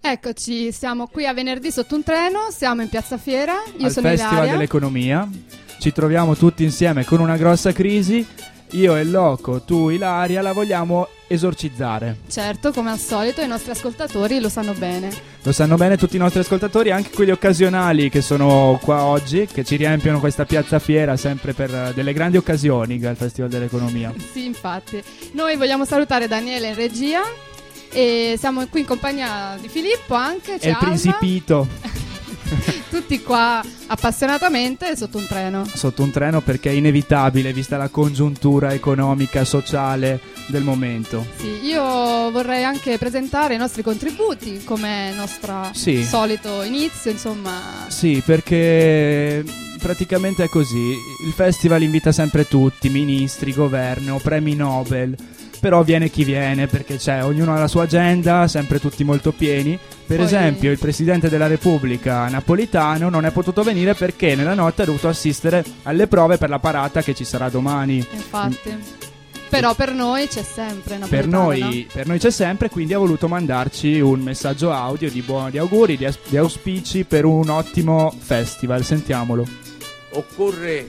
Eccoci, siamo qui a venerdì sotto un treno, siamo in Piazza Fiera, io al sono Festival Ilaria. dell'Economia. Ci troviamo tutti insieme con una grossa crisi. Io e Loco, tu Ilaria, la vogliamo esorcizzare. Certo, come al solito, i nostri ascoltatori lo sanno bene. Lo sanno bene tutti i nostri ascoltatori, anche quelli occasionali che sono qua oggi, che ci riempiono questa piazza fiera sempre per eh, delle grandi occasioni al Festival dell'Economia. Sì, infatti. Noi vogliamo salutare Daniele in regia e siamo qui in compagnia di Filippo anche, c'è il Alba, Principito tutti qua appassionatamente sotto un treno. sotto un treno perché è inevitabile vista la congiuntura economica, sociale del momento. Sì, io vorrei anche presentare i nostri contributi come nostro Sì. solito inizio, insomma. Sì, perché praticamente è così. Il festival invita sempre tutti, ministri, governo, premi Nobel. Però viene chi viene perché c'è, ognuno ha la sua agenda, sempre tutti molto pieni. Per Poi- esempio, il presidente della Repubblica Napolitano non è potuto venire perché nella notte ha dovuto assistere alle prove per la parata che ci sarà domani. Infatti. Però per noi c'è sempre. Per Napolitano, noi, per noi c'è sempre, quindi ha voluto mandarci un messaggio audio di buoni auguri, di, as- di auspici per un ottimo festival. Sentiamolo. occorre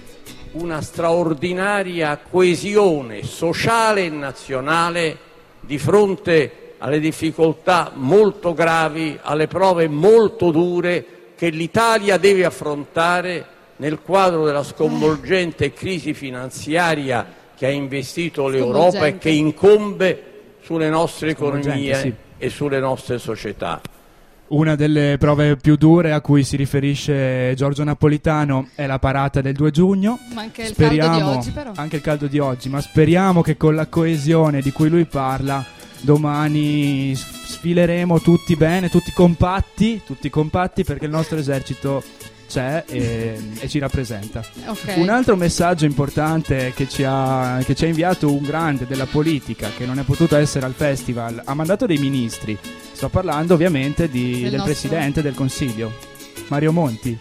una straordinaria coesione sociale e nazionale di fronte alle difficoltà molto gravi, alle prove molto dure che l'Italia deve affrontare nel quadro della sconvolgente crisi finanziaria che ha investito l'Europa e che incombe sulle nostre economie sì. e sulle nostre società. Una delle prove più dure a cui si riferisce Giorgio Napolitano è la parata del 2 giugno. Ma anche il speriamo, caldo di oggi, però. Anche il caldo di oggi, ma speriamo che con la coesione di cui lui parla domani sfileremo tutti bene, tutti compatti, tutti compatti perché il nostro esercito c'è e, e ci rappresenta. Ok. Un altro messaggio importante che ci, ha, che ci ha inviato un grande della politica che non è potuto essere al festival, ha mandato dei ministri. Sto parlando ovviamente di- Del del, nostro- presidente del consiglio, Mario Monti.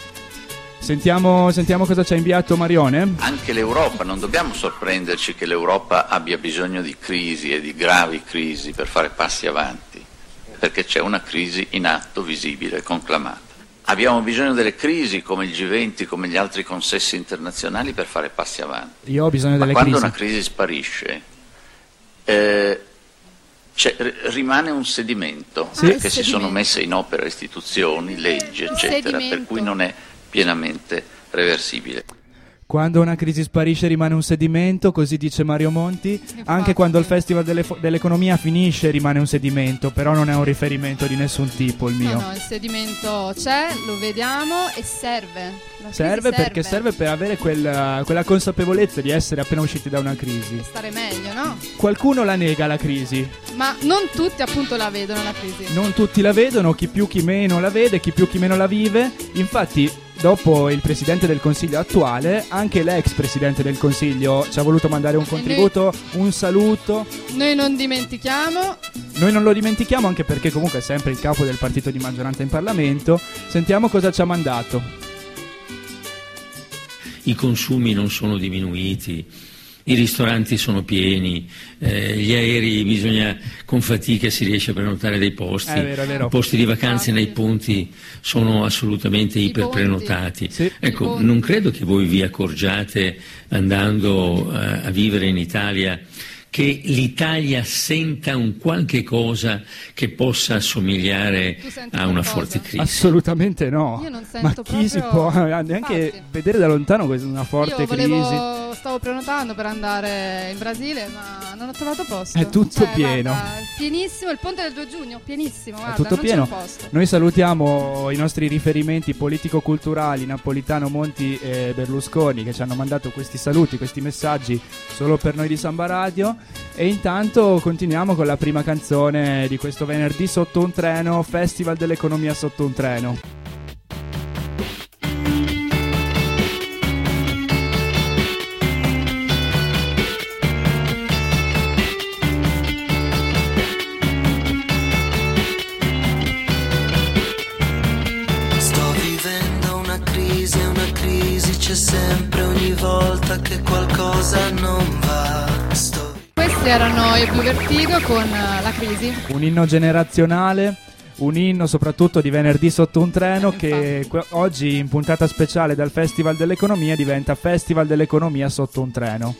Sentiamo, sentiamo cosa ci ha inviato Marione. Anche l'Europa, non dobbiamo sorprenderci che l'Europa abbia bisogno di crisi e di gravi crisi per fare passi avanti, perché c'è una crisi in atto, visibile, conclamata. Abbiamo bisogno delle crisi come il G20, come gli altri consessi internazionali per fare passi avanti. Io ho bisogno Ma delle quando crisi. una crisi sparisce, eh, r- rimane un sedimento, Sì. perché si sono messe in opera istituzioni, leggi, eccetera, per cui non è pienamente reversibile. Quando una crisi sparisce rimane un sedimento, così dice Mario Monti. Anche quando il Festival delle fo- dell'Economia finisce rimane un sedimento, però non è un riferimento di nessun tipo il mio. No, no, il sedimento c'è, lo vediamo e serve. Crisi Serve perché serve per avere quel- quella consapevolezza di essere appena usciti da una crisi. Stare meglio, no? Qualcuno la nega la crisi, Ma non tutti appunto la vedono la crisi. non tutti la vedono, chi più chi meno la vede, chi più chi meno la vive. Infatti, dopo il presidente del consiglio attuale, anche l'ex presidente del consiglio ci ha voluto mandare un E noi- contributo, un saluto. Noi non dimentichiamo, Noi non lo dimentichiamo anche perché comunque è sempre il capo del partito di maggioranza in Parlamento. Sentiamo cosa ci ha mandato. i consumi non sono diminuiti, i ristoranti sono pieni, eh, gli aerei bisogna con fatica si riesce a prenotare dei posti, È vero, è vero. i posti di vacanze nei ponti sono assolutamente I iperprenotati. Sì. Ecco, non credo che voi vi accorgiate andando eh, a vivere in Italia che l'Italia senta un qualche cosa che possa assomigliare a una qualcosa? forte crisi. Assolutamente no. Io non Ma chi si può neanche Infatti. vedere da lontano questa- una forte io volevo, crisi? stavo prenotando per andare in Brasile, ma non ho trovato posto. È tutto Cioè, pieno. guarda, pienissimo, il ponte del 2 giugno, pienissimo, guarda, tutto non pieno. c'è un posto. Noi salutiamo i nostri riferimenti politico-culturali Napolitano, Monti e Berlusconi che ci hanno mandato questi saluti, questi messaggi solo per noi di Samba Radio e intanto continuiamo con la prima canzone di questo venerdì sotto un treno, Festival dell'economia sotto un treno. Questi erano i Blue Vertigo con eh, La Crisi. Un inno generazionale, un inno soprattutto di venerdì sotto un treno che que- oggi in puntata speciale dal Festival dell'Economia diventa Festival dell'Economia sotto un treno.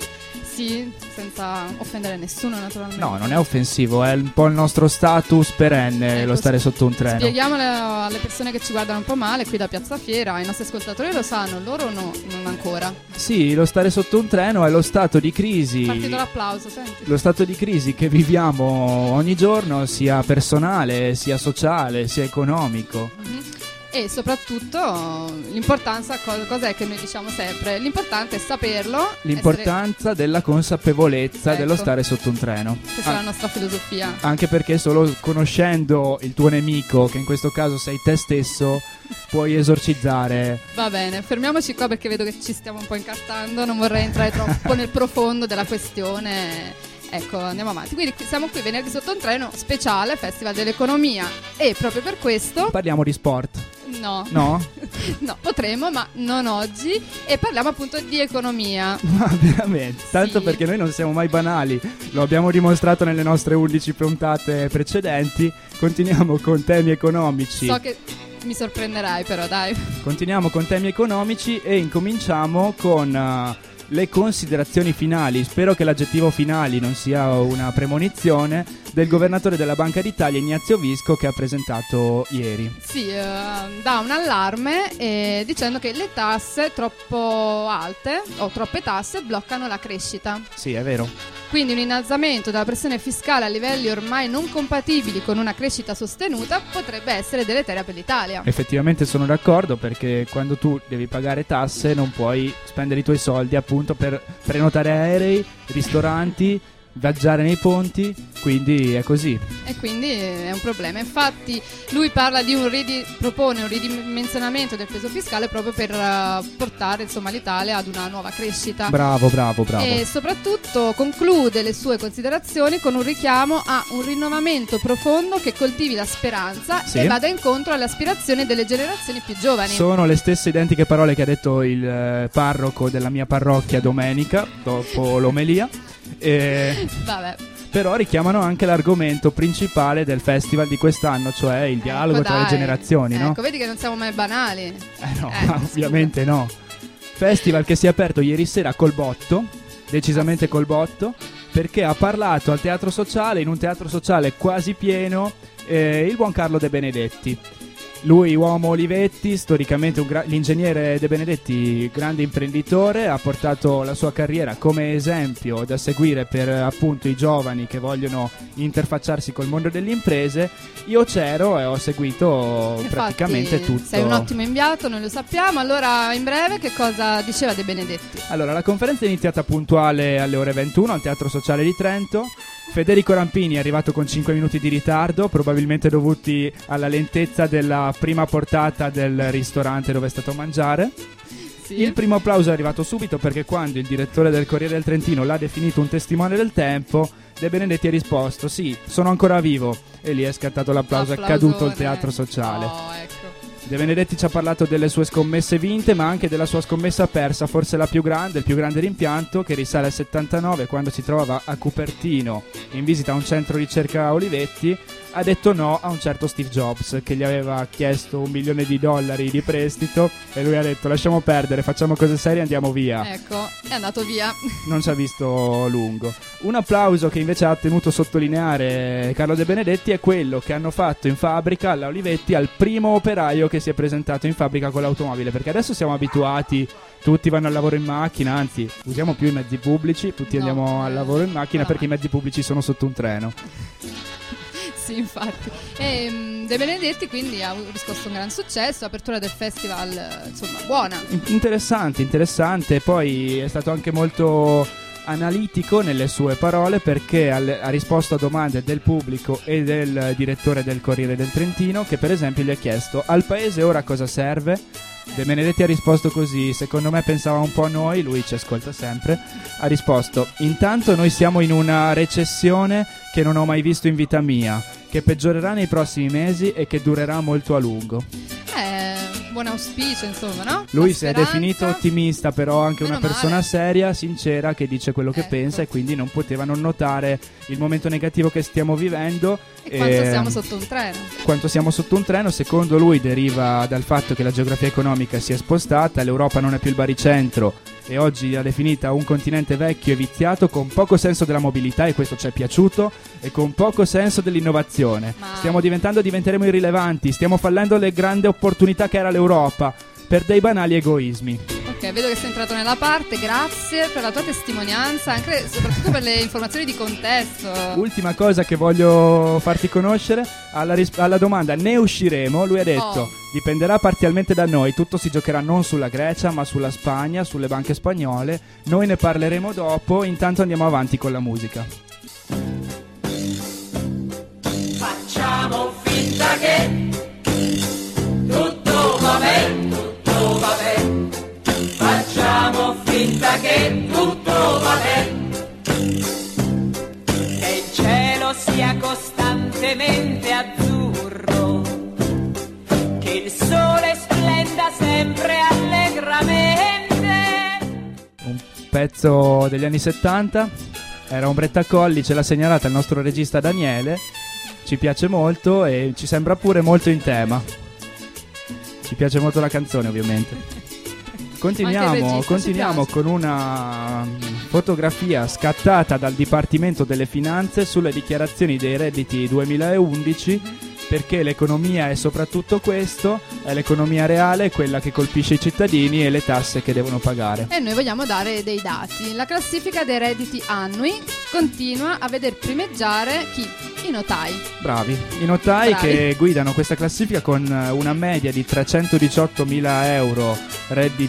Sì, senza offendere nessuno naturalmente. No, non è offensivo, è un po' il nostro status perenne Ecco, lo stare sotto un treno. Spieghiamolo alle persone che ci guardano un po' male qui da Piazza Fiera, i nostri ascoltatori lo sanno, loro no, non ancora. Sì, lo stare sotto un treno è lo stato di crisi. Partito l'applauso, senti. Lo stato di crisi che viviamo ogni giorno, sia personale, sia sociale, sia economico. Mhm. E soprattutto l'importanza, co- cos'è che noi diciamo sempre? L'importante è saperlo. essere- L'importanza della consapevolezza Ecco. dello stare sotto un treno. Questa è la nostra filosofia. anche perché solo conoscendo il tuo nemico, che in questo caso sei te stesso, puoi esorcizzare. Va bene, fermiamoci qua perché vedo che ci stiamo un po' incartando, non vorrei entrare troppo nel profondo della questione. Ecco, andiamo avanti. Quindi qui- siamo qui venerdì sotto un treno speciale, Festival dell'Economia. E proprio per questo, Parliamo di sport, no, no? no, potremo, ma non oggi. E parliamo appunto di economia. Ma veramente, tanto Sì. perché noi non siamo mai banali, lo abbiamo dimostrato nelle nostre 11 puntate precedenti, continuiamo con temi economici. So che mi sorprenderai, però, dai. Continuiamo con temi economici e incominciamo con eh, le considerazioni finali. Spero che l'aggettivo finali non sia una premonizione del governatore della Banca d'Italia Ignazio Visco che ha presentato ieri. Sì, eh, dà un allarme eh, dicendo che le tasse troppo alte o troppe tasse bloccano la crescita. Sì, è vero. Quindi un innalzamento della pressione fiscale a livelli ormai non compatibili con una crescita sostenuta potrebbe essere deleteria per l'Italia. Effettivamente sono d'accordo perché quando tu devi pagare tasse non puoi spendere i tuoi soldi appunto per prenotare aerei, ristoranti, viaggiare nei ponti, quindi è così. E quindi è un problema. Infatti lui parla di un ridi- propone un ridimensionamento del peso fiscale proprio per eh, portare insomma, l'Italia ad una nuova crescita. Bravo, bravo, bravo. E soprattutto conclude le sue considerazioni con un richiamo a un rinnovamento profondo che coltivi la speranza Sì. e vada incontro alle aspirazioni delle generazioni più giovani. Sono le stesse identiche parole che ha detto il eh, parroco della mia parrocchia domenica, dopo l'omelia. Eh, Vabbè, però richiamano anche l'argomento principale del festival di quest'anno, cioè il dialogo ecco, tra le generazioni, no? Ecco, vedi che non siamo mai banali. Eh no, Eh, scusa. ovviamente no. Festival che si è aperto ieri sera col botto, decisamente col botto, perché ha parlato al teatro sociale, in un teatro sociale quasi pieno, eh, il buon Carlo De Benedetti. Lui, uomo Olivetti, storicamente gra- l'ingegnere De Benedetti, grande imprenditore, ha portato la sua carriera come esempio da seguire per appunto i giovani che vogliono interfacciarsi col mondo delle imprese. Io c'ero e ho seguito Infatti, praticamente tutto. Sei un ottimo inviato, noi lo sappiamo. Allora, in breve, che cosa diceva De Benedetti? Allora, la conferenza è iniziata puntuale alle ore 21 al Teatro Sociale di Trento. Federico Rampini è arrivato con 5 minuti di ritardo, probabilmente dovuti alla lentezza della prima portata del ristorante dove è stato a mangiare. Sì. Il primo applauso è arrivato subito perché quando il direttore del Corriere del Trentino l'ha definito un testimone del tempo, De Benedetti ha risposto sì, sono ancora vivo. E lì è scattato l'applauso, è caduto il Applausone. teatro sociale. Oh, ecco. De Benedetti ci ha parlato delle sue scommesse vinte, ma anche della sua scommessa persa, forse la più grande, il più grande rimpianto, che risale al 79, quando si trovava a Cupertino in visita a un centro ricerca Olivetti, ha detto no a un certo Steve Jobs che gli aveva chiesto un milione di dollari di prestito e lui ha detto lasciamo perdere, facciamo cose serie e andiamo via. Ecco, è andato via. Non ci ha visto lungo. Un applauso che invece ha tenuto a sottolineare Carlo De Benedetti è quello che hanno fatto in fabbrica alla Olivetti al primo operaio che si è presentato in fabbrica con l'automobile. Perché adesso siamo abituati, tutti vanno al lavoro in macchina, anzi usiamo più i mezzi pubblici, tutti No, andiamo al lavoro in macchina no. perché i mezzi pubblici sono sotto un treno. sì, infatti. E, mm, De Benedetti quindi ha riscosso un gran successo, apertura del festival, insomma, buona. In- Interessante, interessante. Poi è stato anche molto analitico nelle sue parole perché ha risposto a domande del pubblico e del direttore del Corriere del Trentino che per esempio gli ha chiesto al paese ora cosa serve? De Benedetti ha risposto così, secondo me pensava un po' a noi, lui ci ascolta sempre, ha risposto intanto noi siamo in una recessione che non ho mai visto in vita mia, che peggiorerà nei prossimi mesi e che durerà molto a lungo. Eh, buon auspicio, insomma, no? Lui si è definito ottimista, però anche una Meno persona male. seria, sincera, che dice quello che Ecco. pensa e quindi non poteva non notare il momento negativo che stiamo vivendo. E quanto e siamo sotto un treno. quanto siamo sotto un treno, secondo lui deriva dal fatto che la geografia economica si è spostata, l'Europa non è più il baricentro e oggi è definita un continente vecchio e viziato con poco senso della mobilità e questo ci è piaciuto e con poco senso dell'innovazione. Ma- Stiamo diventando, diventeremo irrilevanti, stiamo fallendo le grandi opportunità che era l'Europa per dei banali egoismi. Ok, vedo che sei entrato nella parte, grazie per la tua testimonianza, anche e soprattutto per le informazioni di contesto. Ultima cosa che voglio farti conoscere, alla, ris- alla domanda ne usciremo, lui ha detto Oh. dipenderà parzialmente da noi, tutto si giocherà non sulla Grecia ma sulla Spagna, sulle banche spagnole, noi ne parleremo dopo, intanto andiamo avanti con la musica. Facciamo finta che tutto va bene, tutto va bene. Facciamo finta che tutto va bene. Che il cielo sia costantemente azzurro. Che il sole splenda sempre allegramente. Un pezzo degli anni 70, era Ombretta Colli, ce l'ha segnalata il nostro regista Daniele, ci piace molto e ci sembra pure molto in tema. Ci piace molto la canzone ovviamente. Continuiamo, continuiamo con una mm, fotografia scattata dal Dipartimento delle Finanze sulle dichiarazioni dei redditi 2011 perché l'economia è soprattutto questo, è l'economia reale, quella che colpisce i cittadini e le tasse che devono pagare. E noi vogliamo dare dei dati. La classifica dei redditi annui continua a veder primeggiare chi? I notai. Bravi, i notai Bravi. che guidano questa classifica con eh, una media di 318.000 euro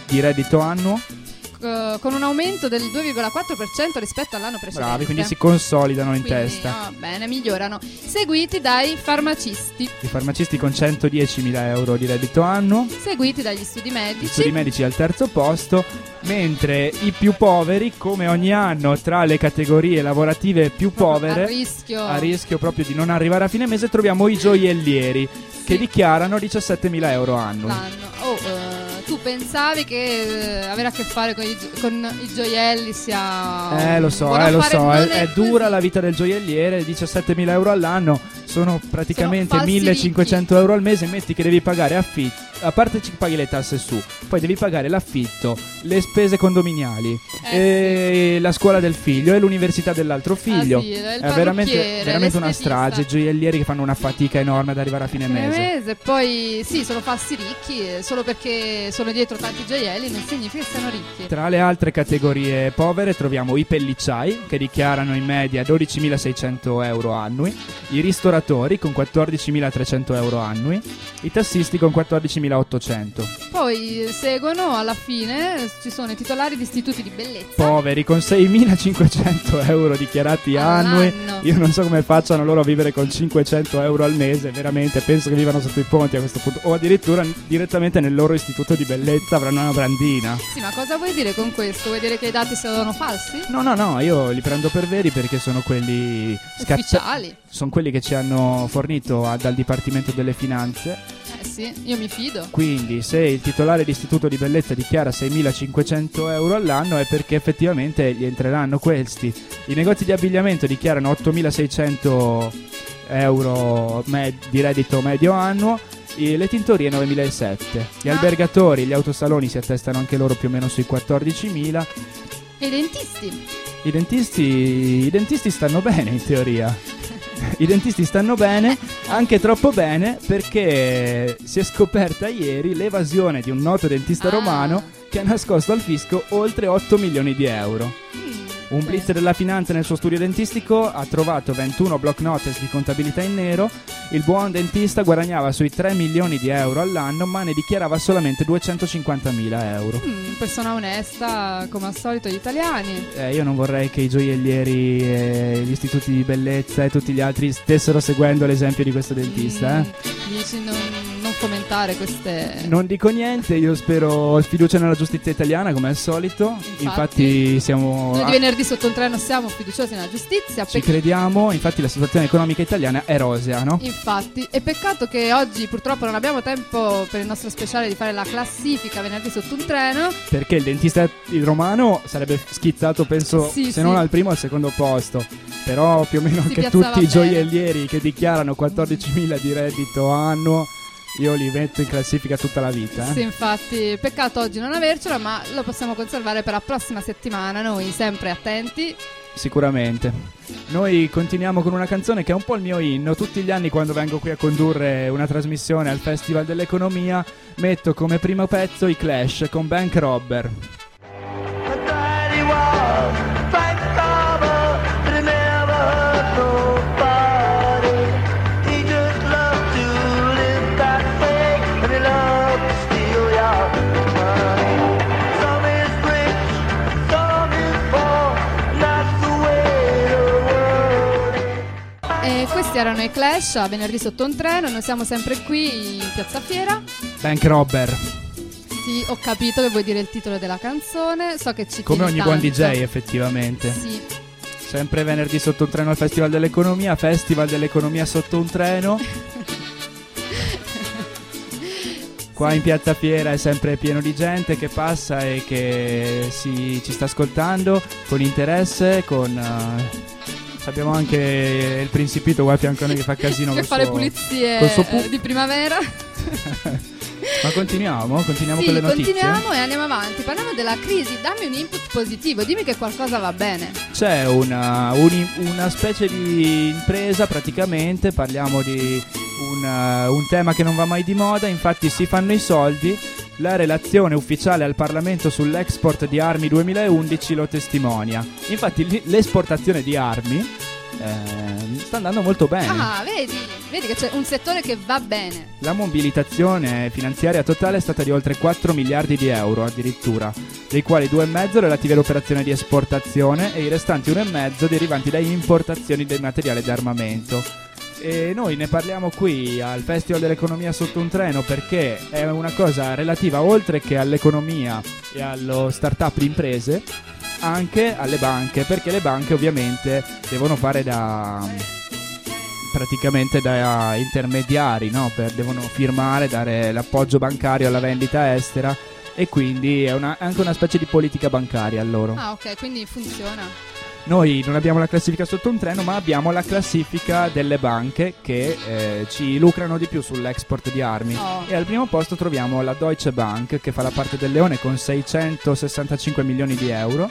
di reddito annuo. Eh, con un aumento del 2,4% rispetto all'anno precedente. Bravi, quindi si consolidano in Quindi, testa. no, bene, migliorano. Seguiti dai farmacisti, I farmacisti con 110.000 euro di reddito annuo. seguiti dagli studi Gli medici. studi medici al terzo posto, mentre i più poveri, come ogni anno tra le categorie lavorative più povere, a rischio. a rischio proprio di non arrivare a fine mese, troviamo i gioiellieri che dichiarano 17.000 euro annui. l'anno. Oh, eh, tu pensavi che eh, avere a che fare con i, gio- con i gioielli sia. Eh, lo so, eh, lo so, è, è dura la vita del gioielliere, 17.000 euro all'anno, sono praticamente Sono falsi 1.500 euro al mese, metti che devi pagare affitto, a parte ci paghi le tasse su, poi devi pagare l'affitto, le spese condominiali, Eh, e la scuola del figlio e l'università dell'altro figlio. Asilo, il è veramente, parrucchiere, veramente una l'estetista. strage, gioiellieri che fanno una fatica enorme ad arrivare a fine Fine mese. mese, poi sì, sono falsi ricchi, eh, solo perché sono dietro tanti gioielli non significa che siano ricchi. Tra le altre categorie povere troviamo i pellicciai che dichiarano in media 12.600 euro annui, i ristoratori con 14.300 euro annui, i tassisti con 14.800, Poi eh, seguono alla fine, ci sono i titolari di istituti di bellezza. poveri con 6.500 euro dichiarati annui. Io non so come facciano loro a vivere con 500 euro al mese, veramente penso che vivano sotto i ponti a questo punto, o addirittura direttamente nel loro istituto di bellezza avranno una brandina. Sì, ma cosa vuoi dire con questo? Vuoi dire che i dati sono falsi? No, no, no, io li prendo per veri perché sono quelli scatta- Ufficiali? sono quelli che ci hanno fornito a- dal Dipartimento delle Finanze. Eh sì, io mi fido. Quindi, se il titolare di istituto di bellezza dichiara 6.500 euro all'anno, è perché effettivamente gli entreranno questi. I negozi di abbigliamento dichiarano 8.600 euro me- di reddito medio annuo. E Le tintorie 9.007. Gli Ah. albergatori, gli autosaloni si attestano anche loro più o meno sui 14.000. E i dentisti? I dentisti, I dentisti stanno bene in teoria. I dentisti stanno bene, anche troppo bene, perché si è scoperta ieri l'evasione di un noto dentista Ah. romano che ha nascosto al fisco oltre 8 milioni di euro. Un blitz della finanza nel suo studio dentistico ha trovato 21 block notice di contabilità in nero. Il buon dentista guadagnava sui 3 milioni di euro all'anno, ma ne dichiarava solamente 250 mila euro. Mm, persona onesta, come al solito gli italiani. Eh, io non vorrei che i gioiellieri, e gli istituti di bellezza e tutti gli altri stessero seguendo l'esempio di questo dentista. Mm, Eh. Dici non, non fomentare queste... Non dico niente, io spero fiducia nella giustizia italiana come al solito. Infatti, Infatti, siamo Noi di venerdì sotto un treno siamo fiduciosi nella giustizia. ci pe- crediamo, infatti la situazione economica italiana è rosea, no? Infatti, è peccato che oggi purtroppo non abbiamo tempo per il nostro speciale di fare la classifica venerdì sotto un treno. Perché il dentista il romano sarebbe schizzato, penso, Sì, se sì. non al primo al secondo posto. Però più o meno Si anche piazzava tutti i bene. gioiellieri che dichiarano 14.000 di reddito annuo, io li metto in classifica tutta la vita. eh. Sì, infatti, peccato oggi non avercelo, ma lo possiamo conservare per la prossima settimana. Noi sempre attenti. Sicuramente. Noi continuiamo con una canzone che è un po' il mio inno. Tutti gli anni quando vengo qui a condurre una trasmissione al Festival dell'Economia metto come primo pezzo i Clash con Bank Robber. Erano i Clash a venerdì sotto un treno. Noi siamo sempre qui in Piazza Fiera. Bank Robber. Sì, ho capito che vuoi dire il titolo della canzone. So che ci Come ogni buon tanto. DJ effettivamente. Sì, Sempre venerdì sotto un treno al Festival dell'Economia, Festival dell'Economia sotto un treno. Qua in Piazza Fiera è sempre pieno di gente che passa e che si- ci sta ascoltando con interesse, con... eh, abbiamo anche il Principito qua a fianco a noi che fa casino che fa le pulizie pu- di primavera. Ma continuiamo? Continuiamo sì, con le notizie? continuiamo e andiamo avanti. Parliamo della crisi. Dammi un input positivo. Dimmi che qualcosa va bene. C'è una, un- una specie di impresa praticamente, parliamo di un, un tema che non va mai di moda, infatti si fanno i soldi, la relazione ufficiale al Parlamento sull'export di armi 2011 lo testimonia. Infatti l'esportazione di armi eh, sta andando molto bene. Ah, vedi, vedi che c'è un settore che va bene. La mobilitazione finanziaria totale è stata di oltre 4 miliardi di euro addirittura, dei quali 2,5 relativi all'operazione di esportazione e i restanti 1,5 derivanti da importazioni del materiale d'armamento. E noi ne parliamo qui al Festival dell'Economia sotto un treno perché è una cosa relativa oltre che all'economia e allo start-up di imprese, anche alle banche, perché le banche ovviamente devono fare da praticamente da intermediari, no? Per- devono firmare, dare l'appoggio bancario alla vendita estera e quindi è, una- anche una specie di politica bancaria loro. Ah, ok, quindi funziona. Noi non abbiamo la classifica sotto un treno, ma abbiamo la classifica delle banche che eh, ci lucrano di più sull'export di armi. Oh. E al primo posto troviamo la Deutsche Bank che fa la parte del leone con 665 milioni di euro,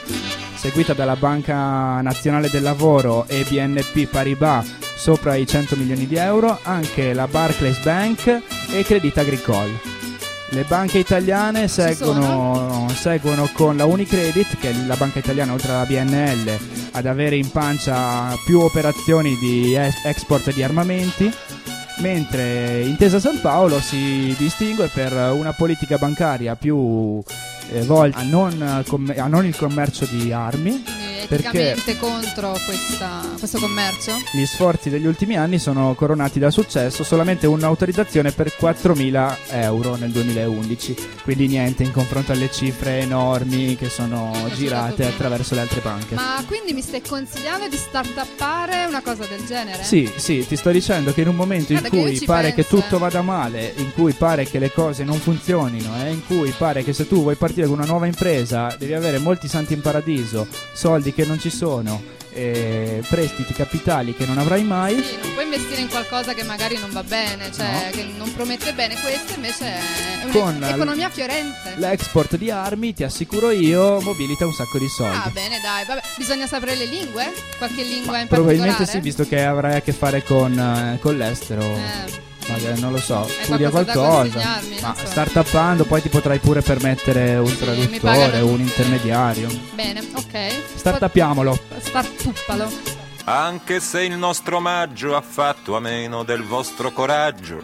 seguita dalla Banca Nazionale del Lavoro e BNP Paribas sopra i 100 milioni di euro, anche la Barclays Bank e Credit Agricole. Le banche italiane seguono, seguono con la Unicredit, che è la banca italiana oltre alla BNL, ad avere in pancia più operazioni di export di armamenti, mentre Intesa San Paolo si distingue per una politica bancaria più eh, volta a non, com- a non il commercio di armi, eticamente contro questa- questo commercio? gli sforzi degli ultimi anni sono coronati da successo, solamente un'autorizzazione per 4.000 euro nel 2011, quindi niente in confronto alle cifre enormi che sono Ho girate attraverso le altre banche. Ma quindi mi stai consigliando di start-upare una cosa del genere? Sì, sì, ti sto dicendo che in un momento in Guarda che io cui ci pare che penso, tutto eh. vada male, in cui pare che le cose non funzionino, e in cui pare che se tu vuoi partire con una nuova impresa devi avere molti santi in paradiso, soldi che non ci sono, e prestiti capitali che non avrai mai, Sì, non puoi investire in qualcosa che magari non va bene, cioè No. che non promette bene questo, invece è Con un'economia fiorente. L'export di armi, ti assicuro io, mobilita un sacco di soldi. Ah, bene, dai, vabbè. Bisogna sapere le lingue? Qualche lingua in Probabilmente sì, particolare? visto che avrai a che fare con, eh, con l'estero. Eh, Magari non lo so, studia qualcosa? Ma so. startuppando poi ti potrai pure permettere un Sì, traduttore, un intermediario. bene, ok. Startuppiamolo. Startuppalo. Anche se il nostro omaggio ha fatto a meno del vostro coraggio.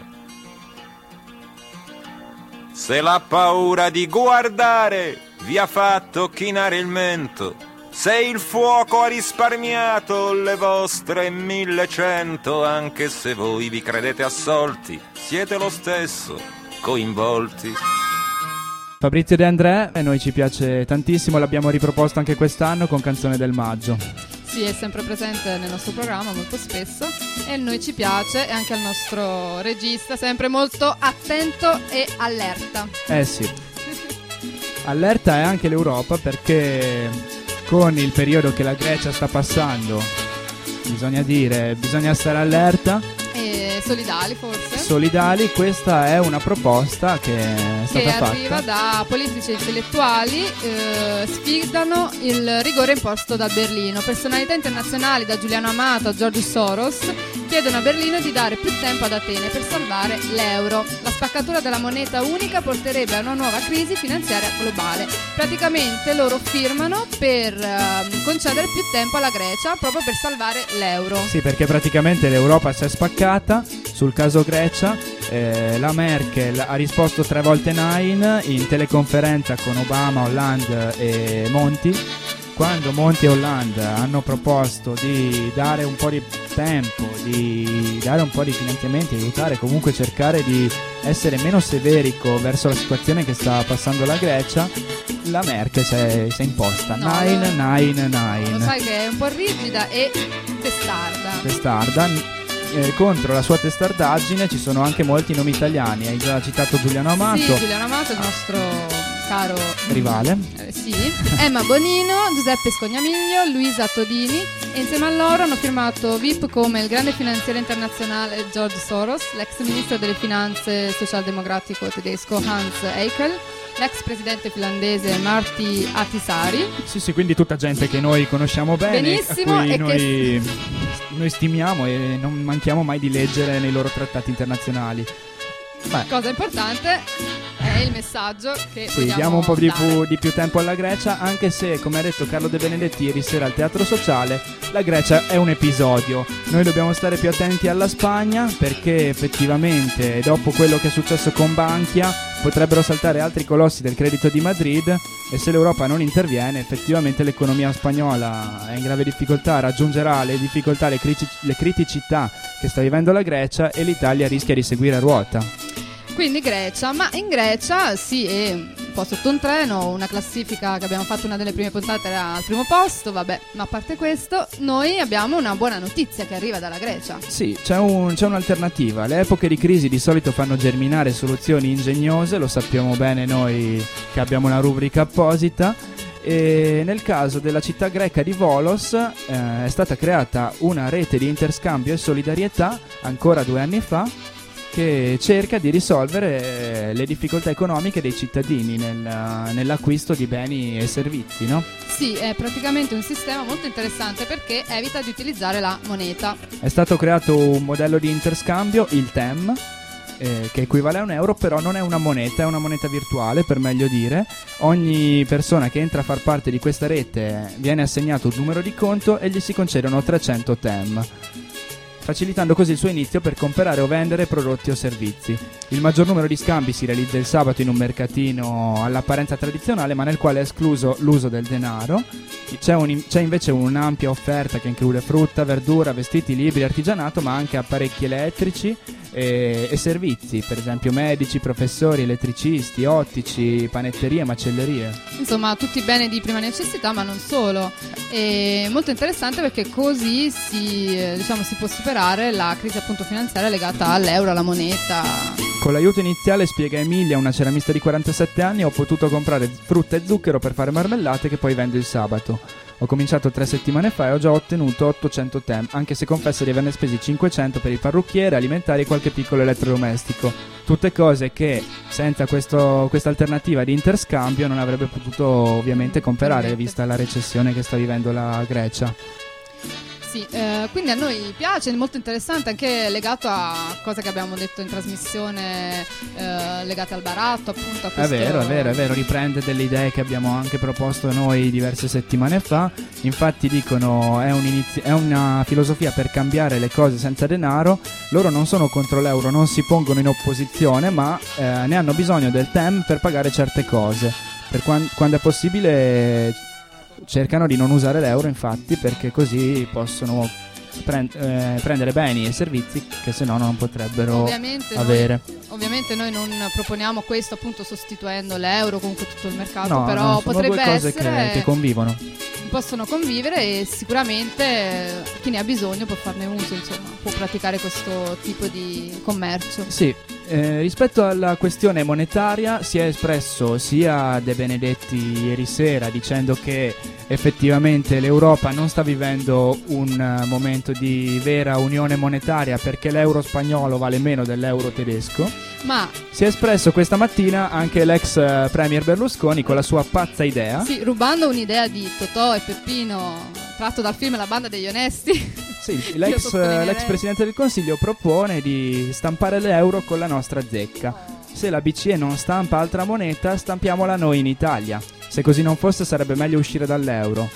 Se la paura di guardare vi ha fatto chinare il mento, se il fuoco ha risparmiato le vostre millecento, anche se voi vi credete assolti, siete lo stesso coinvolti. Fabrizio De André, a noi ci piace tantissimo, l'abbiamo riproposto anche quest'anno con Canzone del Maggio. Sì, è sempre presente nel nostro programma molto spesso e a noi ci piace e anche al nostro regista sempre molto attento e allerta. Eh sì. Allerta è anche l'Europa perché con il periodo che la Grecia sta passando, bisogna dire, bisogna stare allerta, solidali forse? solidali, questa è una proposta che è che stata arriva fatta. da politici e intellettuali, eh, sfidano il rigore imposto da Berlino. Personalità internazionali, da Giuliano Amato a George Soros, chiedono a Berlino di dare più tempo ad Atene per salvare l'euro. La spaccatura della moneta unica porterebbe a una nuova crisi finanziaria globale. Praticamente loro firmano per ehm, concedere più tempo alla Grecia proprio per salvare l'euro. Sì, perché praticamente l'Europa si è spaccata sul caso Grecia. eh, la Merkel ha risposto tre volte nine in teleconferenza con Obama, Hollande e Monti. Quando Monti e Hollande hanno proposto di dare un po' di tempo, di dare un po' di finanziamenti, aiutare, comunque cercare di essere meno severi co- verso la situazione che sta passando la Grecia, la Merkel si è, si è imposta. No, nine, lo- nine, Lo nine sai che è un po' rigida e testarda. testarda. Eh, contro la sua testardaggine ci sono anche molti nomi italiani. Hai già citato Giuliano Amato, Sì, Giuliano Amato, il nostro caro rivale. Eh, sì, Emma Bonino, Giuseppe Scognamiglio, Luisa Todini e insieme a loro hanno firmato VIP come il grande finanziere internazionale George Soros, l'ex ministro delle finanze socialdemocratico tedesco Hans Eichel, l'ex presidente finlandese Marty Ahtisaari, Sì, sì, quindi tutta gente che noi conosciamo bene, Benissimo, a cui e noi, noi stimiamo e non manchiamo mai di leggere nei loro trattati internazionali. Beh, cosa importante è il messaggio che Sì, diamo un po' di, pu- di più tempo alla Grecia, anche se, come ha detto Carlo De Benedetti ieri sera al Teatro Sociale, la Grecia è un episodio. Noi dobbiamo stare più attenti alla Spagna perché effettivamente dopo quello che è successo con Bankia potrebbero saltare altri colossi del credito di Madrid e se l'Europa non interviene effettivamente l'economia spagnola è in grave difficoltà, raggiungerà le difficoltà, le, crici- le criticità che sta vivendo la Grecia e l'Italia rischia di seguire a ruota. Quindi Grecia, ma in Grecia sì, è un po' sotto un treno, una classifica che abbiamo fatto una delle prime puntate era al primo posto, vabbè, ma a parte questo, noi abbiamo una buona notizia che arriva dalla Grecia. Sì, c'è, un- c'è un'alternativa. Le epoche di crisi di solito fanno germinare soluzioni ingegnose, lo sappiamo bene noi che abbiamo una rubrica apposita. E nel caso della città greca di Volos eh, è stata creata una rete di interscambio e solidarietà ancora due anni fa che cerca di risolvere le difficoltà economiche dei cittadini nel- nell'acquisto di beni e servizi, no? Sì, è praticamente un sistema molto interessante perché evita di utilizzare la moneta. È stato creato un modello di interscambio, il TEM, eh, che equivale a un euro, però non è una moneta, è una moneta virtuale, per meglio dire. Ogni persona che entra a far parte di questa rete viene assegnato un numero di conto e gli si concedono 300 TEM. Facilitando così il suo inizio per comprare o vendere prodotti o servizi. Il maggior numero di scambi si realizza il sabato in un mercatino all'apparenza tradizionale, ma nel quale è escluso l'uso del denaro. C'è, un- c'è invece un'ampia offerta che include frutta, verdura, vestiti, libri, artigianato, ma anche apparecchi elettrici e, e servizi, per esempio medici, professori, elettricisti, ottici, panetterie, macellerie. Insomma, tutti beni di prima necessità, ma non solo. E molto interessante perché così si, eh, diciamo, si può superare la crisi appunto finanziaria legata all'euro, alla moneta. Con l'aiuto iniziale, spiega Emilia, una ceramista di 47 anni, ho potuto comprare frutta e zucchero per fare marmellate che poi vendo il sabato. Ho cominciato tre settimane fa e ho già ottenuto 800 tem, anche se confesso di averne spesi 500 per il parrucchiere, alimentari e qualche piccolo elettrodomestico. Tutte cose che senza questa alternativa di interscambio non avrebbe potuto ovviamente comprare, vista la recessione che sta vivendo la Grecia. Sì, eh, quindi a noi piace, è molto interessante anche legato a cose che abbiamo detto in trasmissione eh, legate al baratto, appunto a È questo... vero, è vero, è vero, riprende delle idee che abbiamo anche proposto noi diverse settimane fa. Infatti dicono è, un inizi- è una filosofia per cambiare le cose senza denaro. Loro non sono contro l'euro, non si pongono in opposizione, ma eh, ne hanno bisogno del TEM per pagare certe cose. Per quan- quando è possibile cercano di non usare l'euro, infatti, perché così possono pren- eh, prendere beni e servizi che se no non potrebbero Ovviamente noi, avere. ovviamente noi non proponiamo questo appunto sostituendo l'euro, comunque tutto il mercato, No, però no, sono potrebbe due cose essere che, che convivono. possono convivere e sicuramente chi ne ha bisogno può farne uso, insomma, può praticare questo tipo di commercio. Sì, eh, rispetto alla questione monetaria si è espresso sia De Benedetti ieri sera dicendo che effettivamente l'Europa non sta vivendo un eh, momento di vera unione monetaria perché l'euro spagnolo vale meno dell'euro tedesco. Ma Si è espresso questa mattina anche l'ex eh, premier Berlusconi con la sua pazza idea. sì, rubando un'idea di Totò e Peppino tratto dal film La banda degli onesti. Sì, l'ex, l'ex presidente del consiglio propone di stampare l'euro con la nostra zecca. Se la BCE non stampa altra moneta, stampiamola noi in Italia. Se così non fosse, sarebbe meglio uscire dall'euro.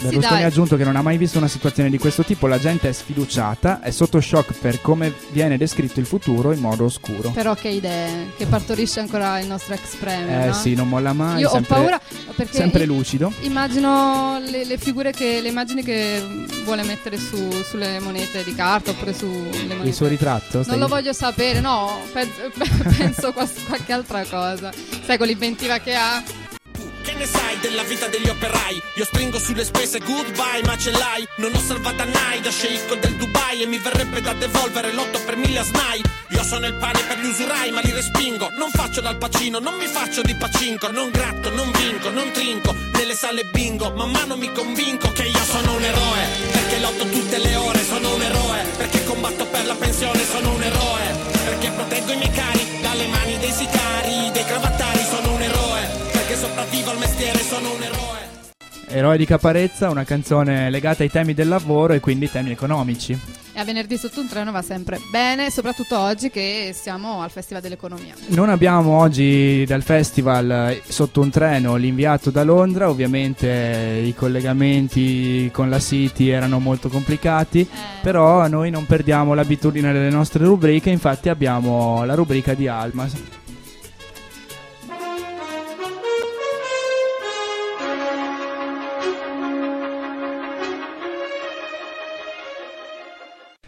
Berlusconi dai. ha aggiunto che non ha mai visto una situazione di questo tipo, la gente è sfiduciata, è sotto shock per come viene descritto il futuro in modo oscuro. Però che idee, che partorisce ancora il nostro ex premier. Eh no? sì, non molla mai, Io sempre, ho paura perché sempre i- lucido. Immagino le, le figure che le immagini che vuole mettere su- sulle monete di carta oppure sulle monete. Il suo ritratto? Non lo voglio sapere, no, penso, penso qualche altra cosa. Sai con l'inventiva che ha? Che ne sai della vita degli operai? Io stringo sulle spese goodbye, ma ce l'hai. Non ho salvata Nai da sceicco del Dubai e mi verrebbe da devolvere l'otto per mille a Snai. Io sono il pane per gli usurai, ma li respingo. Non faccio dal pacino, non mi faccio di pacinco. Non gratto, non vinco, non trinco. Nelle sale bingo, man mano mi convinco che io sono un eroe. Perché lotto tutte le ore, sono un eroe. Perché combatto per la pensione, sono un eroe. Perché proteggo i miei cari dalle mani dei sicari, dei cravattari, sono un eroe. Sopravvivo al mestiere, sono un eroe. Eroe di Caparezza, una canzone legata ai temi del lavoro e quindi ai temi economici. E a venerdì sotto un treno va sempre bene, soprattutto oggi che siamo al Festival dell'Economia. Non abbiamo oggi dal festival eh, sotto un treno l'inviato da Londra, ovviamente eh, i collegamenti con la City erano molto complicati, però noi non perdiamo l'abitudine delle nostre rubriche, infatti abbiamo la rubrica di Alma.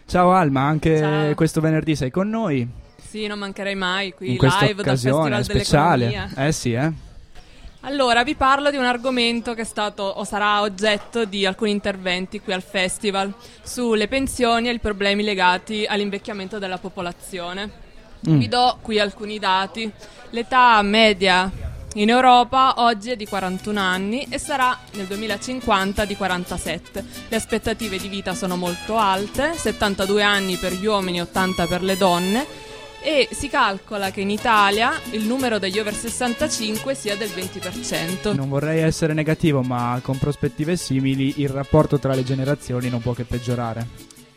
Ciao Alma, anche Ciao. questo venerdì sei con noi Sì, non mancherei mai qui in questa live dal occasione Festival speciale. Eh sì, eh. Allora, vi parlo di un argomento che è stato o sarà oggetto di alcuni interventi qui al festival sulle pensioni e i problemi legati all'invecchiamento della popolazione. Mm. Vi do qui alcuni dati. L'età media in Europa oggi è di 41 anni e sarà nel 2050 di 47. Le aspettative di vita sono molto alte, 72 anni per gli uomini, 80 per le donne e si calcola che in Italia il numero degli over 65 sia del 20%. Non vorrei essere negativo, ma con prospettive simili il rapporto tra le generazioni non può che peggiorare.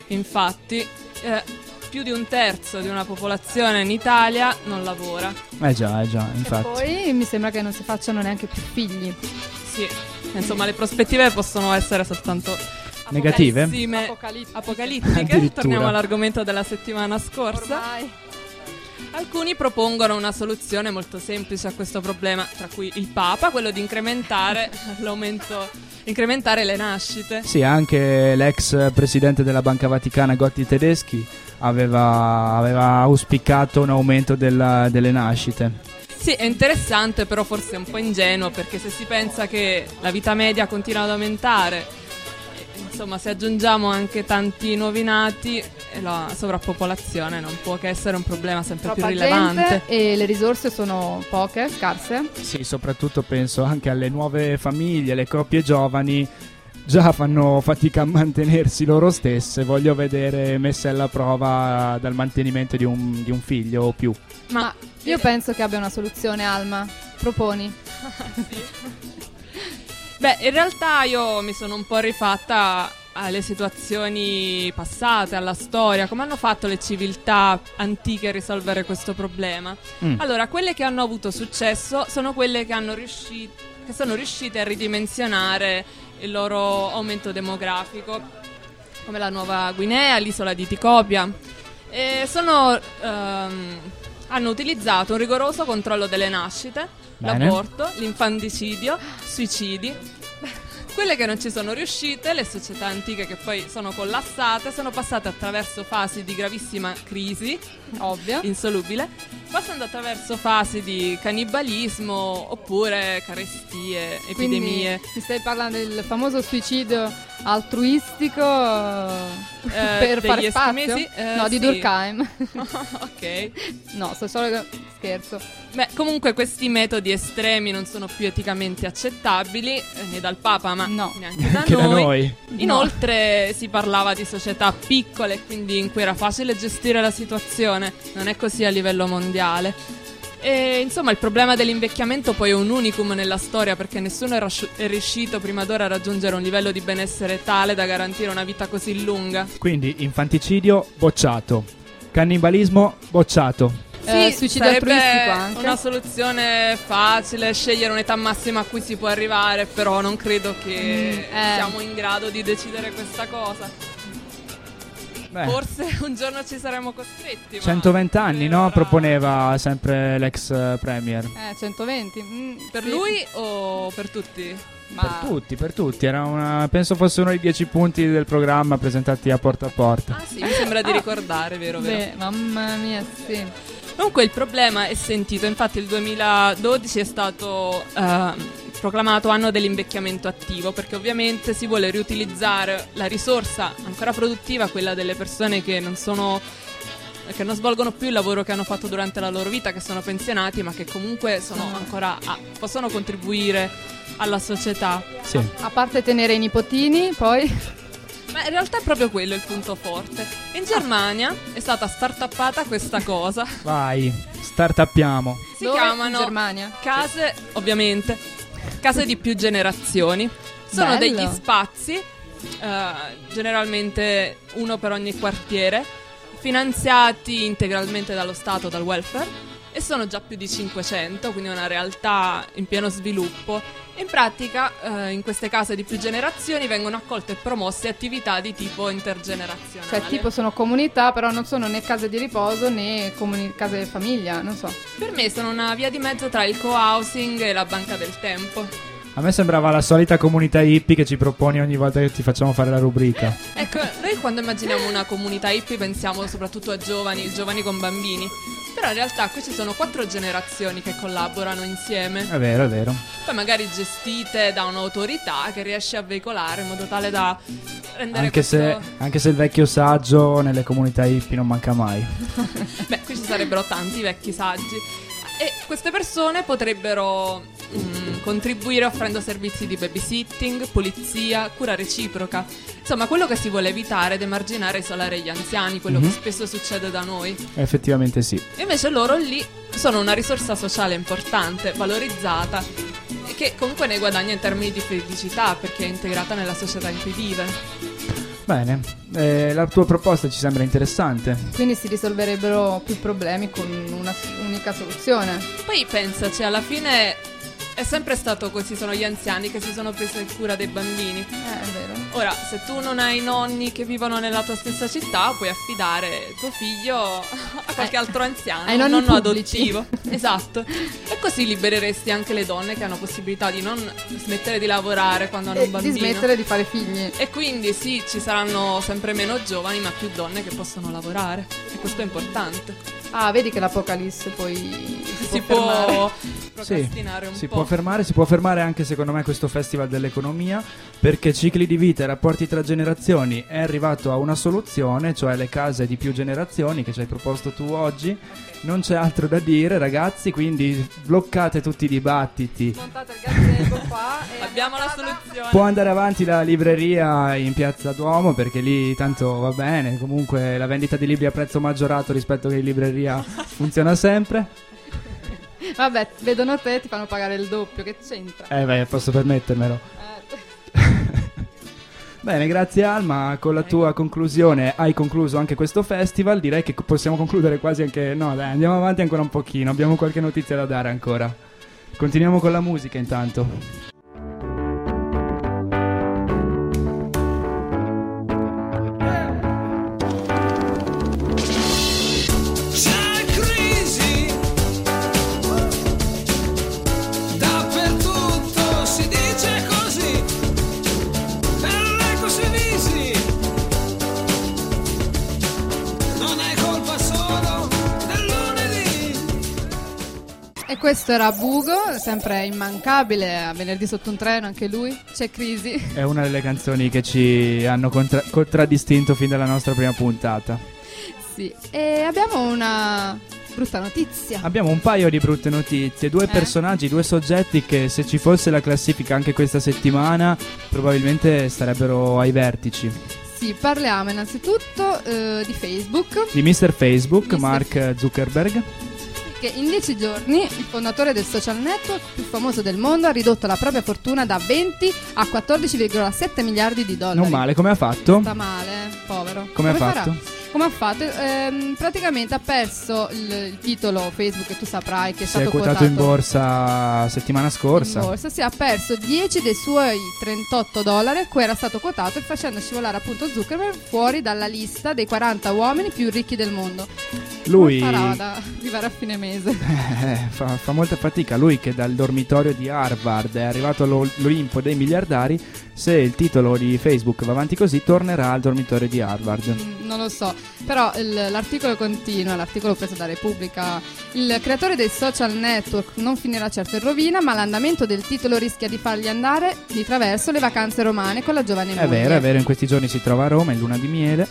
Infatti, eh, più di un terzo di una popolazione in Italia non lavora. Eh già, eh già, infatti. Poi mi sembra che non si facciano neanche più figli. Sì, insomma, le prospettive possono essere soltanto Negative? Apocalittiche. apocalittiche. Torniamo all'argomento della settimana scorsa. Alcuni propongono una soluzione molto semplice a questo problema, tra cui il Papa, quello di incrementare l'aumento, incrementare le nascite. Sì, anche l'ex presidente della Banca Vaticana Gotti Tedeschi aveva, aveva auspicato un aumento della- delle nascite. Sì, è interessante, però forse è un po' ingenuo perché se si pensa che la vita media continua ad aumentare, insomma, se aggiungiamo anche tanti nuovi nati, e la sovrappopolazione non può che essere un problema sempre più Troppa rilevante. gente e le risorse sono poche, scarse. Sì, soprattutto penso anche alle nuove famiglie, le coppie giovani già fanno fatica a mantenersi loro stesse, voglio vedere messe alla prova dal mantenimento di un, di un figlio o più. Ma io penso che abbia una soluzione, Alma. Proponi. Beh, in realtà io mi sono un po' rifatta alle situazioni passate, alla storia, come hanno fatto le civiltà antiche a risolvere questo problema. Mm. Allora, quelle che hanno avuto successo sono quelle che, hanno riusci- che sono riuscite a ridimensionare il loro aumento demografico, come la Nuova Guinea, l'isola di Ticopia. E sono, ehm, hanno utilizzato un rigoroso controllo delle nascite, Bene. l'aborto, l'infanticidio, suicidi. Quelle che non ci sono riuscite, le società antiche che poi sono collassate, sono passate attraverso fasi di gravissima crisi, ovvio, insolubile, passando attraverso fasi di cannibalismo oppure carestie, Quindi epidemie. mi stai parlando del famoso suicidio altruistico eh, per fare spazio? Eh, no, di sì. Durkheim. ok. No, sto solo scherzo. Beh, comunque questi metodi estremi non sono più eticamente accettabili eh, né dal Papa, ma neanche da Neanche da noi. noi. Inoltre si parlava di società piccole, quindi in cui era facile gestire la situazione, non è così a livello mondiale. E insomma il problema dell'invecchiamento poi è un unicum nella storia perché nessuno è, riuscito prima d'ora a raggiungere un livello di benessere tale da garantire una vita così lunga. Quindi infanticidio bocciato, cannibalismo bocciato. Eh, suicidio sarebbe altruistico anche. una soluzione facile, scegliere un'età massima a cui si può arrivare, però non credo che Mm, eh. siamo in grado di decidere questa cosa. Beh. Forse un giorno ci saremo costretti. ma 120 anni, no? Proponeva sempre l'ex eh, premier. Eh, 120. mm, Per sì. lui o per tutti? Ma Per tutti, per tutti. Era una, penso fosse uno dei dieci punti del programma presentati a porta a porta. Ah sì, mi sembra di Ah. ricordare, vero, vero. Beh, mamma mia, sì. Comunque il problema è sentito, infatti il 2012 è stato ehm, proclamato anno dell'invecchiamento attivo perché ovviamente si vuole riutilizzare la risorsa ancora produttiva, quella delle persone che non sono che non svolgono più il lavoro che hanno fatto durante la loro vita, che sono pensionati, ma che comunque sono ancora a- possono contribuire alla società. Sì. A parte tenere i nipotini, poi Ma in realtà è proprio quello il punto forte. In Germania è stata startuppata questa cosa. Vai, startuppiamo. Si Dove? chiamano In Germania? case, ovviamente, case di più generazioni. Sono Bello. degli spazi, eh, generalmente uno per ogni quartiere, finanziati integralmente dallo Stato, dal welfare. Sono già più di 500, quindi è una realtà in pieno sviluppo. In pratica, eh, in queste case di più generazioni vengono accolte e promosse attività di tipo intergenerazionale. Cioè, tipo sono comunità, però non sono né case di riposo né comuni- case di famiglia, non so. Per me sono una via di mezzo tra il co-housing e la banca del tempo. A me sembrava la solita comunità hippie che ci proponi ogni volta che ti facciamo fare la rubrica. Ecco, noi quando immaginiamo una comunità hippie pensiamo soprattutto a giovani, giovani con bambini. Però in realtà qui ci sono quattro generazioni che collaborano insieme. È vero, è vero. Poi magari gestite da un'autorità che riesce a veicolare in modo tale da rendere Anche questo... se, anche se il vecchio saggio nelle comunità hippie non manca mai. Beh, qui ci sarebbero tanti vecchi saggi. E queste persone potrebbero mm, contribuire offrendo servizi di babysitting, pulizia, cura reciproca. Insomma, quello che si vuole evitare ed emarginare e isolare gli anziani, quello Mhm. che spesso succede da noi. Effettivamente sì. E invece loro lì sono una risorsa sociale importante, valorizzata, e che comunque ne guadagna in termini di felicità perché è integrata nella società in cui vive. Bene, eh, la tua proposta ci sembra interessante. Quindi si risolvererebero più problemi con una s- unica soluzione. Poi pensaci, alla fine è sempre stato così, sono gli anziani che si sono presi cura dei bambini. Eh, è vero. Ora, se tu non hai nonni che vivono nella tua stessa città, puoi affidare tuo figlio a qualche Ai- altro anziano, ai un nonno pubblici. adottivo. Esatto. E così libereresti anche le donne che hanno possibilità di non smettere di lavorare quando hanno E un bambino. di smettere di fare figli. E quindi sì, ci saranno sempre meno giovani, ma più donne che possono lavorare. E questo è importante. Ah, vedi che l'apocalisse poi si, Si può fermare. Può Sì, procrastinare un si po'. può fermare, si può fermare anche secondo me questo festival dell'economia perché cicli di vita e rapporti tra generazioni è arrivato a una soluzione, cioè le case di più generazioni che ci hai proposto tu oggi. Non c'è altro da dire ragazzi, quindi bloccate tutti i dibattiti. Montate il gazebo qua e Abbiamo la soluzione. Può andare avanti la libreria in piazza Duomo perché lì tanto va bene, comunque la vendita di libri a prezzo maggiorato rispetto che in libreria funziona sempre. Vabbè, vedono te e ti fanno pagare il doppio, che c'entra? Eh beh, posso permettermelo. Eh, Bene, grazie Alma, con la tua conclusione hai concluso anche questo festival, direi che possiamo concludere quasi anche... No dai, andiamo avanti ancora un pochino, abbiamo qualche notizia da dare ancora. Continuiamo con la musica intanto. Questo era Bugo, sempre immancabile, a venerdì sotto un treno anche lui, c'è crisi. È una delle canzoni che ci hanno contra- contraddistinto fin dalla nostra prima puntata. Sì, e abbiamo una brutta notizia. Abbiamo un paio di brutte notizie, due Eh? personaggi, due soggetti che se ci fosse la classifica anche questa settimana probabilmente starebbero ai vertici. Sì, parliamo innanzitutto eh, di Facebook, Di Mr. Facebook, Mr. Mark Zuckerberg. Che in dieci giorni il fondatore del social network più famoso del mondo ha ridotto la propria fortuna da 20 a 14,7 miliardi di dollari. Non male, come ha fatto? Sta male, povero. Come ha farà? fatto? Come ha fatto? Ehm, praticamente ha perso il, il titolo Facebook che tu saprai che è Si è stato quotato in borsa settimana scorsa. in borsa, si è perso 10 dei suoi 38 dollari a cui era stato quotato e facendo scivolare appunto Zuckerberg fuori dalla lista dei 40 uomini più ricchi del mondo. Lui farà da arrivare a fine mese? Eh, fa, fa molta fatica. Lui che dal dormitorio di Harvard è arrivato all'Olimpo dei miliardari, se il titolo di Facebook va avanti così, tornerà al dormitorio di Harvard. Mm, Non lo so, però il- l'articolo continua, l'articolo preso da Repubblica. Il creatore dei social network non finirà certo in rovina, ma l'andamento del titolo rischia di fargli andare di traverso le vacanze romane con la giovane È moglie. vero, è vero, in questi giorni si trova a Roma in luna di miele.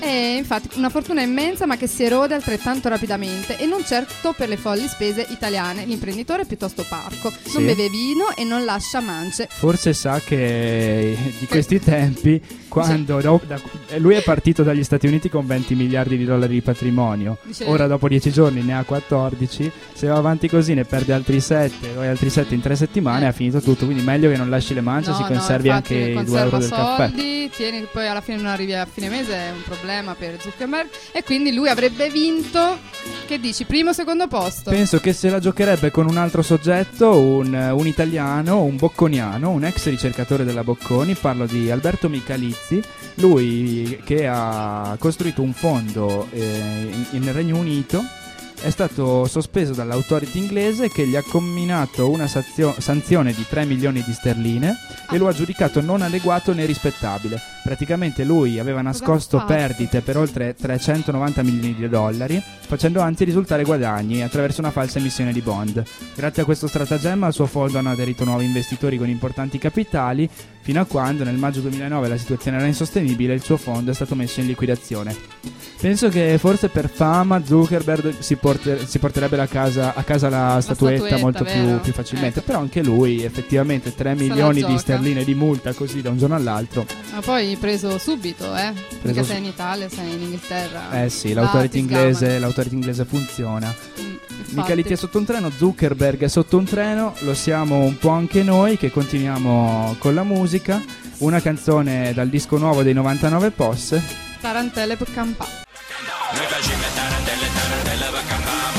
E infatti una fortuna immensa ma che si erode altrettanto rapidamente e non certo per le folli spese italiane. L'imprenditore è piuttosto parco, non Sì. beve vino e non lascia mance. Forse sa che di questi tempi, quando do- da- lui è partito dagli Stati Uniti con 20 miliardi di dollari di patrimonio, Dice- ora dopo 10 giorni ne ha 14, se va avanti così ne perde altri 7 o altri 7 in 3 settimane ha finito tutto, quindi meglio che non lasci le mance, No, si no, conservi infatti, anche i 2 conserva euro del caffè. soldi, tieni poi alla fine non arrivi a fine mese è un problema per Zuckerberg. E quindi lui avrebbe vinto che dici primo o secondo posto? Penso che se la giocherebbe con un altro soggetto, un, un italiano, un bocconiano, un ex ricercatore della Bocconi, parlo di Alberto Michalizzi, lui che ha costruito un fondo eh, in, in Regno Unito, è stato sospeso dall'autority inglese che gli ha comminato una sazio- sanzione di 3 milioni di sterline e lo ha giudicato non adeguato né rispettabile. Praticamente lui aveva nascosto perdite per oltre 390 milioni di dollari, facendo anzi risultare guadagni attraverso una falsa emissione di bond. Grazie a questo stratagemma al suo fondo hanno aderito nuovi investitori con importanti capitali, fino a quando nel maggio 2009 la situazione era insostenibile e il suo fondo è stato messo in liquidazione. Penso che forse per fama Zuckerberg si, porter- si porterebbe la casa- a casa la statuetta, statuetta, molto più, più facilmente, Ecco. però anche lui effettivamente 3 la milioni di sterline di multa così da un giorno all'altro. ma poi preso subito eh Preso perché su- sei in Italia sei in Inghilterra Eh sì, l'autority inglese, l'autority inglese funziona. Mm. Micheletti è sotto un treno, Zuckerberg è sotto un treno, lo siamo un po' anche noi che continuiamo con la musica. Una canzone dal disco nuovo dei 99 Posse. tarantelle per campare Noi facciamo tarantelle, tarantelle per campare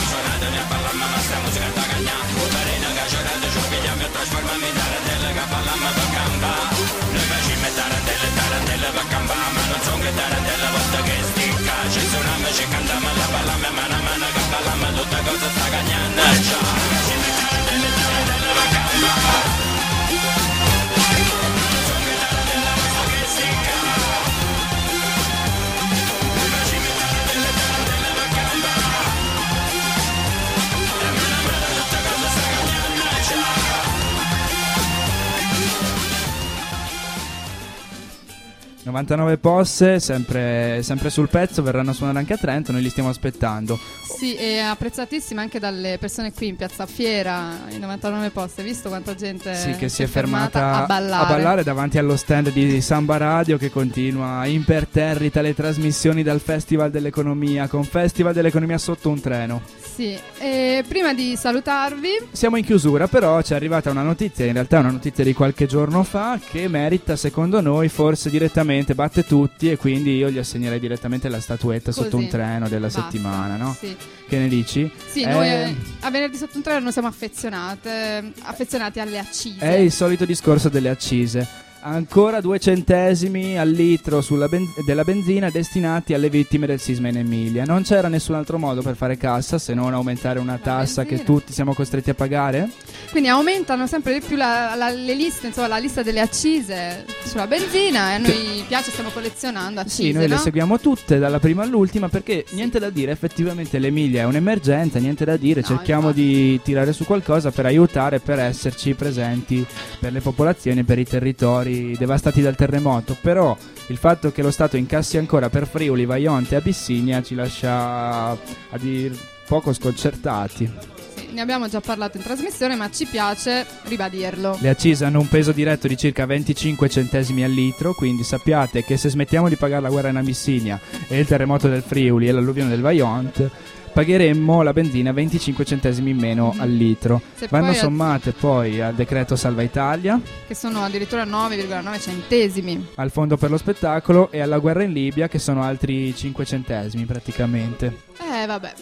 99 Posse, sempre, sempre sul pezzo, verranno a suonare anche a Trento, noi li stiamo aspettando. sì e apprezzatissima anche dalle persone qui in piazza Fiera in 99 posti hai visto quanta gente Sì, che si è fermata a ballare, davanti allo stand di Samba Radio che continua imperterrita le trasmissioni dal Festival dell'Economia, con Festival dell'Economia sotto un treno. Sì, e prima di salutarvi, Siamo in chiusura, però ci è arrivata una notizia, in realtà è una notizia di qualche giorno fa, che merita secondo noi forse direttamente, batte tutti e quindi io gli assegnerei direttamente la statuetta sotto Così. un treno della Basta, settimana, no? sì. Che ne dici? Sì, Eh, noi eh, a venerdì sotto un treno siamo affezionate, affezionati alle accise. È il solito discorso delle accise. Ancora due centesimi al litro sulla ben- della benzina destinati alle vittime del sisma in Emilia. Non c'era nessun altro modo per fare cassa se non aumentare una tassa che tutti siamo costretti a pagare? Quindi aumentano sempre di più la- la- le liste, insomma, la lista delle accise sulla benzina e a noi piace, stiamo collezionando accise, Sì, noi le no? seguiamo tutte dalla prima all'ultima perché niente da dire, effettivamente l'Emilia è un'emergenza, niente da dire, cerchiamo di tirare su qualcosa per aiutare, per esserci presenti per le popolazioni per i territori devastati dal terremoto, però il fatto che lo Stato incassi ancora per Friuli, Vaionte e Abissinia ci lascia a dir poco sconcertati. Ne abbiamo già parlato in trasmissione, ma ci piace ribadirlo. Le accise hanno un peso diretto di circa 25 centesimi al litro, quindi sappiate che se smettiamo di pagare la guerra in Abissinia e il terremoto del Friuli e l'alluvione del Vajont, pagheremmo la benzina 25 centesimi in meno al litro. Se Vanno poi- sommate poi al decreto Salva Italia, Che sono addirittura 9,9 centesimi. al fondo per lo spettacolo e alla guerra in Libia che sono altri 5 centesimi praticamente. Eh, vabbè.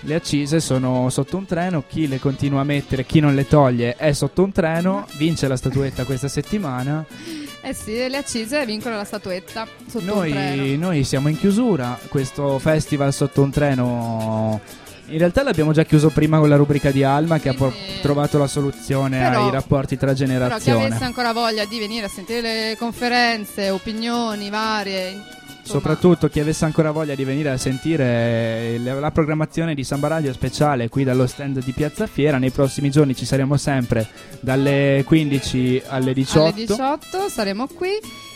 Le accise sono sotto un treno, chi le continua a mettere, chi non le toglie è sotto un treno, vince la statuetta questa settimana. Eh sì, le accise vincono la statuetta sotto un treno. Noi, noi siamo in chiusura, questo festival sotto un treno in realtà l'abbiamo già chiuso prima con la rubrica di Alma che ha po- trovato la soluzione Però- ai rapporti tra Però chi generazioni. avesse ancora voglia di venire a sentire le conferenze, opinioni varie, insomma, Soprattutto chi avesse ancora voglia di venire a sentire le- la programmazione di Samba Radio speciale qui dallo stand di Piazza Fiera, nei prossimi giorni ci saremo sempre dalle 15 alle 18. alle 18 saremo qui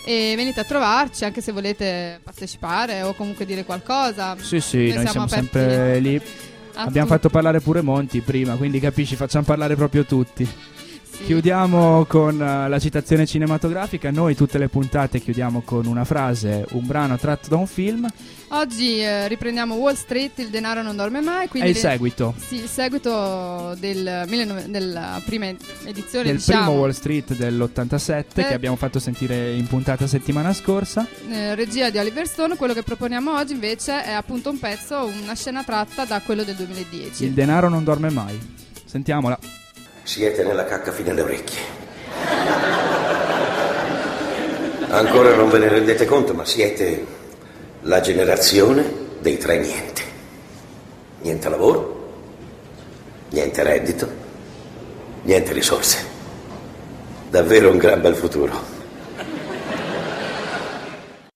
e venite a trovarci anche se volete partecipare o comunque dire qualcosa. Sì, sì, noi, siamo, aperti sempre lì. Abbiamo tutti. fatto parlare pure Monti prima, quindi capisci, facciamo parlare proprio tutti. Chiudiamo con eh, la citazione cinematografica. Noi tutte le puntate chiudiamo con una frase, un brano tratto da un film. Oggi eh, riprendiamo Wall Street, il denaro non dorme mai. È il seguito Sì, il seguito del 19 della prima edizione del diciamo, primo Wall Street dell'87 Eh. che abbiamo fatto sentire in puntata settimana scorsa. eh, regia di Oliver Stone. Quello che proponiamo oggi invece è appunto un pezzo, una scena tratta da quello del 2010. Il denaro non dorme mai. Sentiamola. Siete nella cacca fino alle orecchie. Ancora non ve ne rendete conto, ma siete la generazione dei tre niente. Niente lavoro, niente reddito, niente risorse. Davvero un gran bel futuro.